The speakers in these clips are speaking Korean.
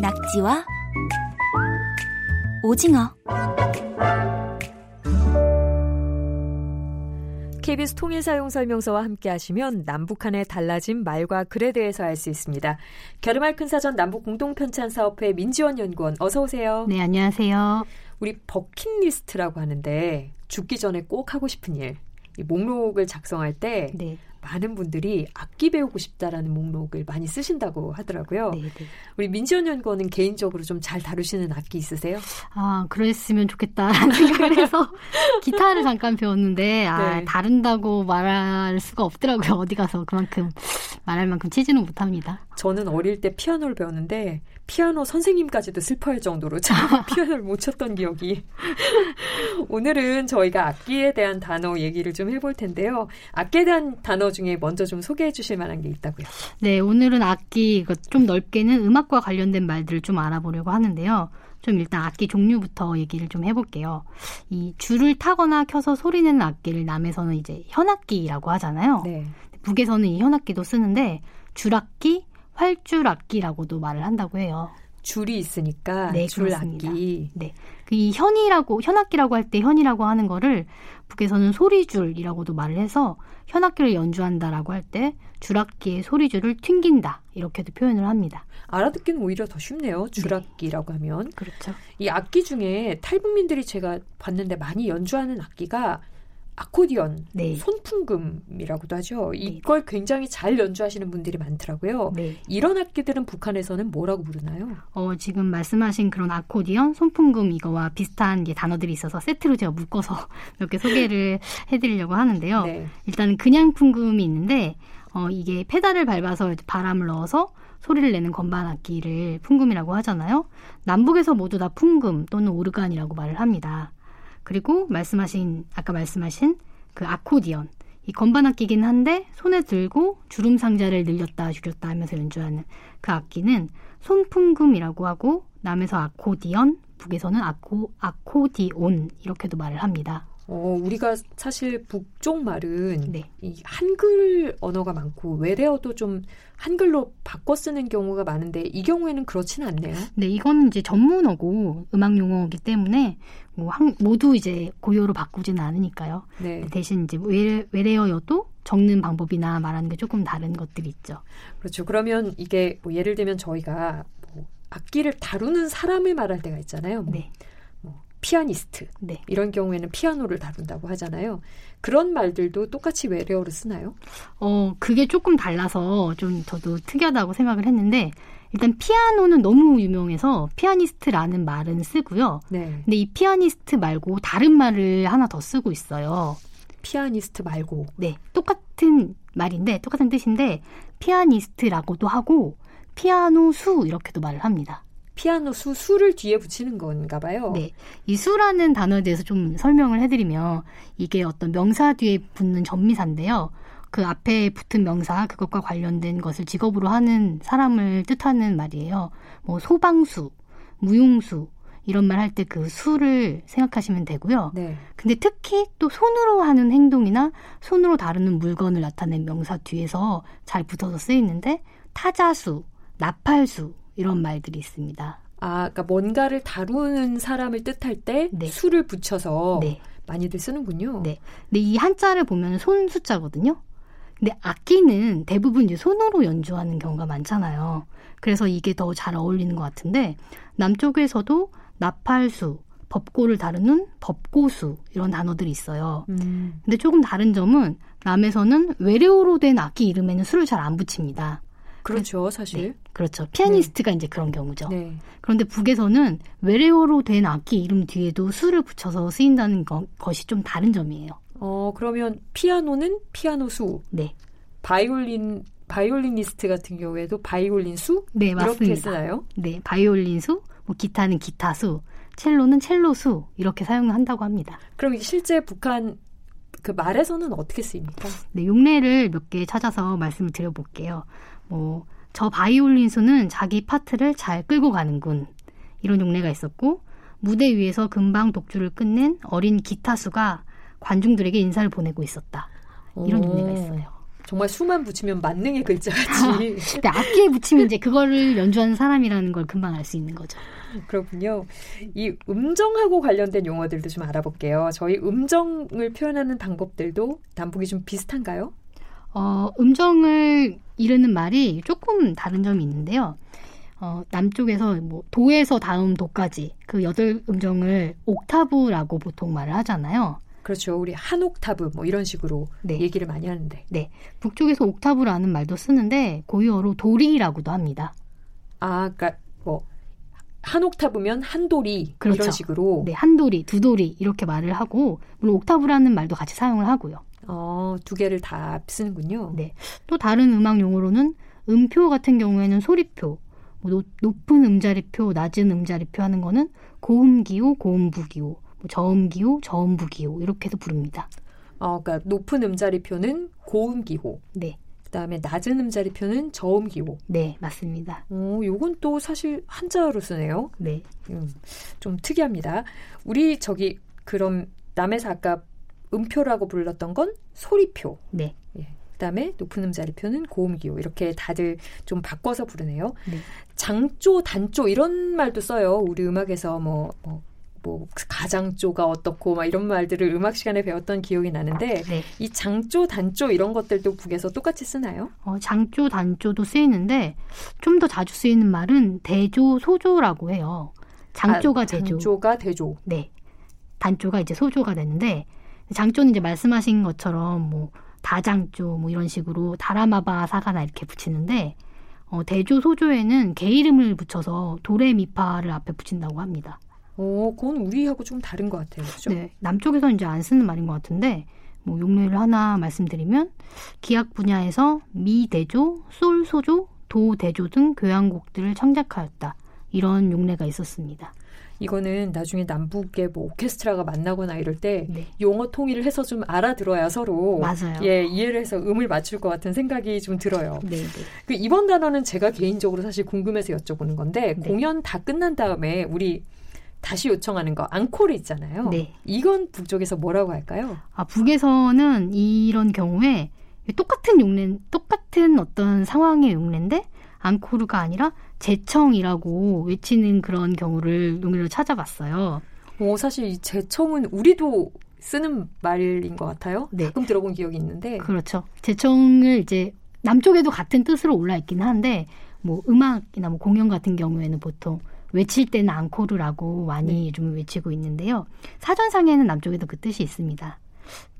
낙지와 오징어 KBS 통일사용설명서와 함께 하시면 남북한의 달라진 말과 글에 대해서 알 수 있습니다. 겨름알 큰 사전 남북 공동편찬사업회 민지원 연구원 어서 오세요. 네, 안녕하세요. 우리 버킷리스트라고 하는데 죽기 전에 꼭 하고 싶은 일. 이 목록을 작성할 때 네. 많은 분들이 악기 배우고 싶다라는 목록을 많이 쓰신다고 하더라고요. 네네. 네. 우리 민지연 연구원은 개인적으로 좀 잘 다루시는 악기 있으세요? 아, 그랬으면 좋겠다라는 생각을 해서 기타를 잠깐 배웠는데 아, 네. 다룬다고 말할 수가 없더라고요. 어디 가서 그만큼 말할 만큼 치지는 못합니다. 저는 어릴 때 피아노를 배웠는데 피아노 선생님까지도 슬퍼할 정도로 참 피아노를 못 쳤던 기억이. 오늘은 저희가 악기에 대한 단어 얘기를 좀 해볼 텐데요. 악기에 대한 단어 중에 먼저 좀 소개해 주실 만한 게 있다고요. 네, 오늘은 악기 좀 넓게는 음악과 관련된 말들을 좀 알아보려고 하는데요. 좀 일단 악기 종류부터 얘기를 좀 해볼게요. 이 줄을 타거나 켜서 소리내는 악기를 남에서는 이제 현악기라고 하잖아요. 네. 북에서는 이 현악기도 쓰는데 줄악기, 활줄 악기라고도 말을 한다고 해요. 줄이 있으니까 네, 줄악기. 네. 그이 현이라고 현악기라고 할 때 현이라고 하는 거를 북에서는 소리줄이라고도 말을 해서 현악기를 연주한다라고 할 때 줄악기의 소리줄을 튕긴다 이렇게도 표현을 합니다. 알아듣기는 오히려 더 쉽네요. 줄악기라고 네. 하면. 그렇죠. 이 악기 중에 탈북민들이 제가 봤는데 많이 연주하는 악기가 아코디언, 네. 손풍금이라고도 하죠. 네. 이걸 굉장히 잘 연주하시는 분들이 많더라고요. 네. 이런 악기들은 북한에서는 뭐라고 부르나요? 어, 지금 말씀하신 그런 아코디언, 손풍금 이거와 비슷한 게 단어들이 있어서 세트로 제가 묶어서 몇 개 소개를 해드리려고 하는데요. 네. 일단 그냥 풍금이 있는데 어, 이게 페달을 밟아서 바람을 넣어서 소리를 내는 건반 악기를 풍금이라고 하잖아요. 남북에서 모두 다 풍금 또는 오르간이라고 말을 합니다. 그리고 말씀하신 아까 말씀하신 그 아코디언 이 건반 악기긴 한데 손에 들고 주름 상자를 늘렸다 줄였다 하면서 연주하는 그 악기는 손풍금이라고 하고 남에서 아코디언, 북에서는 아코 아코디온 이렇게도 말을 합니다. 어, 우리가 사실 북쪽 말은 네. 이 한글 언어가 많고 외래어도 좀 한글로 바꿔 쓰는 경우가 많은데 이 경우에는 그렇지는 않네요. 네, 이거는 이제 전문어고 음악 용어이기 때문에 뭐 한, 모두 이제 고유어로 바꾸지는 않으니까요. 네. 대신 이제 외래, 외래어여도 적는 방법이나 말하는 게 조금 다른 것들이 있죠. 그렇죠. 그러면 이게 뭐 예를 들면 저희가 뭐 악기를 다루는 사람을 말할 때가 있잖아요. 뭐 네. 피아니스트 네. 이런 경우에는 피아노를 다룬다고 하잖아요. 그런 말들도 똑같이 외래어로 쓰나요? 어 그게 조금 달라서 좀 저도 특이하다고 생각을 했는데 일단 피아노는 너무 유명해서 피아니스트라는 말은 쓰고요. 네. 근데 이 피아니스트 말고 다른 말을 하나 더 쓰고 있어요. 피아니스트 말고. 네, 똑같은 말인데 똑같은 뜻인데 피아니스트라고도 하고 피아노 수 이렇게도 말을 합니다. 피아노 수, 수를 뒤에 붙이는 건가 봐요. 네. 이 수라는 단어에 대해서 좀 설명을 해드리면 이게 어떤 명사 뒤에 붙는 전미사인데요. 그 앞에 붙은 명사, 그것과 관련된 것을 직업으로 하는 사람을 뜻하는 말이에요. 뭐 소방수, 무용수, 이런 말 할 때 그 수를 생각하시면 되고요. 네. 근데 특히 또 손으로 하는 행동이나 손으로 다루는 물건을 나타낸 명사 뒤에서 잘 붙어서 쓰이는데 타자수, 나팔수, 이런 말들이 있습니다. 아, 그러니까 뭔가를 다루는 사람을 뜻할 때 네. 수를 붙여서 네. 많이들 쓰는군요. 네. 근데 이 한자를 보면 손 숫자거든요. 근데 악기는 대부분 이제 손으로 연주하는 경우가 많잖아요. 그래서 이게 더 잘 어울리는 것 같은데 남쪽에서도 나팔수, 법고를 다루는 법고수 이런 단어들이 있어요. 음. 근데 조금 다른 점은 남에서는 외래어로 된 악기 이름에는 수를 잘 안 붙입니다. 그렇죠, 사실. 네, 그렇죠. 피아니스트가 네. 이제 그런 경우죠. 네. 그런데 북에서는 외래어로 된 악기 이름 뒤에도 수를 붙여서 쓰인다는 거, 것이 좀 다른 점이에요. 어, 그러면 피아노는 피아노 수. 네. 바이올린 바이올리니스트 같은 경우에도 바이올린 수? 네, 이렇게 맞습니다. 쓰나요? 네, 바이올린 수, 뭐 기타는 기타 수, 첼로는 첼로 수 이렇게 사용을 한다고 합니다. 그럼 실제 북한 그 말에서는 어떻게 쓰입니까? 네, 용례를 몇 개 찾아서 말씀을 드려볼게요. 뭐, 저 바이올린 수는 자기 파트를 잘 끌고 가는군. 이런 용례가 있었고, 무대 위에서 금방 독주를 끝낸 어린 기타 수가 관중들에게 인사를 보내고 있었다. 이런 오. 용례가 있어요. 정말 수만 붙이면 만능의 글자같이. 아, 악기에 붙이면 이제 그거를 연주하는 사람이라는 걸 금방 알 수 있는 거죠. 그렇군요. 이 음정하고 관련된 용어들도 좀 알아볼게요. 저희 음정을 표현하는 방법들도 단복이 좀 비슷한가요? 어, 음정을 이르는 말이 조금 다른 점이 있는데요. 어, 남쪽에서 뭐 도에서 다음 도까지 그 여덟 음정을 옥타브라고 보통 말을 하잖아요. 그렇죠. 우리 한 옥타브 뭐 이런 식으로 네. 얘기를 많이 하는데. 네. 북쪽에서 옥타브라는 말도 쓰는데 고유어로 도리라고도 합니다. 아, 그러니까 뭐 한 옥타브면 한 도리 그렇죠. 이런 식으로. 네, 한 도리, 두 도리 이렇게 말을 하고 물론 옥타브라는 말도 같이 사용을 하고요. 어, 두 개를 다 쓰는군요. 네. 또 다른 음악 용어로는 음표 같은 경우에는 소리표, 뭐 높은 음자리표, 낮은 음자리표 하는 거는 고음기호, 고음부기호, 뭐 저음기호, 저음부기호 이렇게 해서 부릅니다. 어, 그러니까 높은 음자리표는 고음기호. 네. 그다음에 낮은 음자리표는 저음기호. 네, 맞습니다. 오, 요건 또 사실 한자로 쓰네요. 네. 음, 좀 특이합니다. 우리 저기 그럼 남에서 아까 음표라고 불렀던 건 소리표. 네. 예. 그다음에 높은 음자리표는 고음기호 이렇게 다들 좀 바꿔서 부르네요. 네. 장조, 단조 이런 말도 써요. 우리 음악에서 뭐, 뭐, 뭐 가장조가 어떻고 막 이런 말들을 음악 시간에 배웠던 기억이 나는데 네. 이 장조, 단조 이런 것들도 북에서 똑같이 쓰나요? 어, 장조, 단조도 쓰이는데 좀 더 자주 쓰이는 말은 대조, 소조라고 해요. 장조가 아, 대조. 장조가 대조. 네. 단조가 이제 소조가 되는데 장조는 이제 말씀하신 것처럼 뭐 다장조 뭐 이런 식으로 다라마바 사가나 이렇게 붙이는데 어, 대조 소조에는 개 이름을 붙여서 도레미파를 앞에 붙인다고 합니다. 오, 그건 우리하고 좀 다른 것 같아요. 그죠? 네, 남쪽에서 이제 안 쓰는 말인 것 같은데 뭐 용례를 하나 말씀드리면 기악 분야에서 미 대조, 솔 소조, 도 대조 등 교향곡들을 창작하였다. 이런 용례가 있었습니다. 이거는 나중에 남북의 뭐 오케스트라가 만나거나 이럴 때 네. 용어 통일을 해서 좀 알아들어야 서로 맞아요. 예 이해를 해서 음을 맞출 것 같은 생각이 좀 들어요. 네, 네. 그 이번 단어는 제가 개인적으로 사실 궁금해서 여쭤보는 건데 네. 공연 다 끝난 다음에 우리 다시 요청하는 거 앙코르 있잖아요. 네. 이건 북쪽에서 뭐라고 할까요? 아 북에서는 이런 경우에 똑같은 용례 똑같은 어떤 상황의 용례인데 앙코르가 아니라 재청이라고 외치는 그런 경우를 용례로 찾아봤어요. 오, 사실 이 재청은 우리도 쓰는 말인 것 같아요. 네. 가끔 들어본 기억이 있는데. 그렇죠. 재청을 이제 남쪽에도 같은 뜻으로 올라 있긴 한데 뭐 음악이나 뭐 공연 같은 경우에는 보통 외칠 때는 앙코르라고 많이 네. 요즘 외치고 있는데요. 사전상에는 남쪽에도 그 뜻이 있습니다.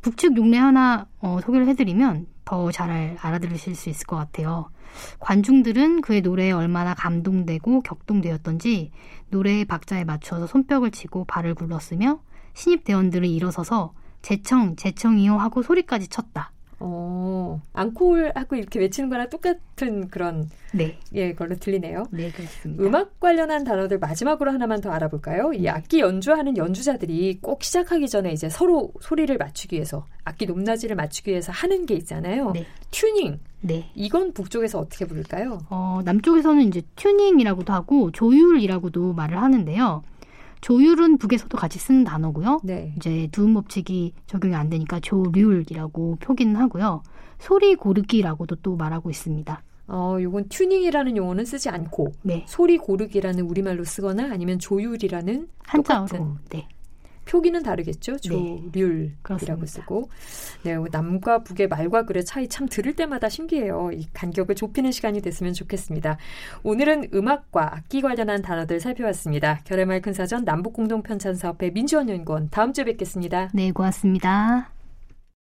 북측 용례 하나 어, 소개를 해드리면 더 잘 알아들으실 수 있을 것 같아요. 관중들은 그의 노래에 얼마나 감동되고 격동되었던지 노래의 박자에 맞춰서 손뼉을 치고 발을 굴렀으며 신입 대원들은 일어서서 재청, 재청이요 하고 소리까지 쳤다. 어, 앙콜 하고 이렇게 외치는 거랑 똑같은 그런 네. 예, 걸로 들리네요. 네, 그렇습니다. 음악 관련한 단어들 마지막으로 하나만 더 알아볼까요? 이 네. 악기 연주하는 연주자들이 꼭 시작하기 전에 이제 서로 소리를 맞추기 위해서 악기 높낮이를 맞추기 위해서 하는 게 있잖아요. 네. 튜닝. 네. 이건 북쪽에서 어떻게 부를까요? 어, 남쪽에서는 이제 튜닝이라고도 하고 조율이라고도 말을 하는데요. 조율은 북에서도 같이 쓰는 단어고요. 네. 이제 두음 법칙이 적용이 안 되니까 조률이라고 표기는 하고요. 소리 고르기라고도 또 말하고 있습니다. 어, 요건 튜닝이라는 용어는 쓰지 않고 네. 소리 고르기라는 우리말로 쓰거나 아니면 조율이라는 한자어로 네. 표기는 다르겠죠. 조률이라고 네, 쓰고. 네, 남과 북의 말과 글의 차이 참 들을 때마다 신기해요. 이 간격을 좁히는 시간이 됐으면 좋겠습니다. 오늘은 음악과 악기 관련한 단어들 살펴봤습니다. 결의말 큰사전 남북공동편찬사업회 민주원 연구원 다음 주에 뵙겠습니다. 네, 고맙습니다.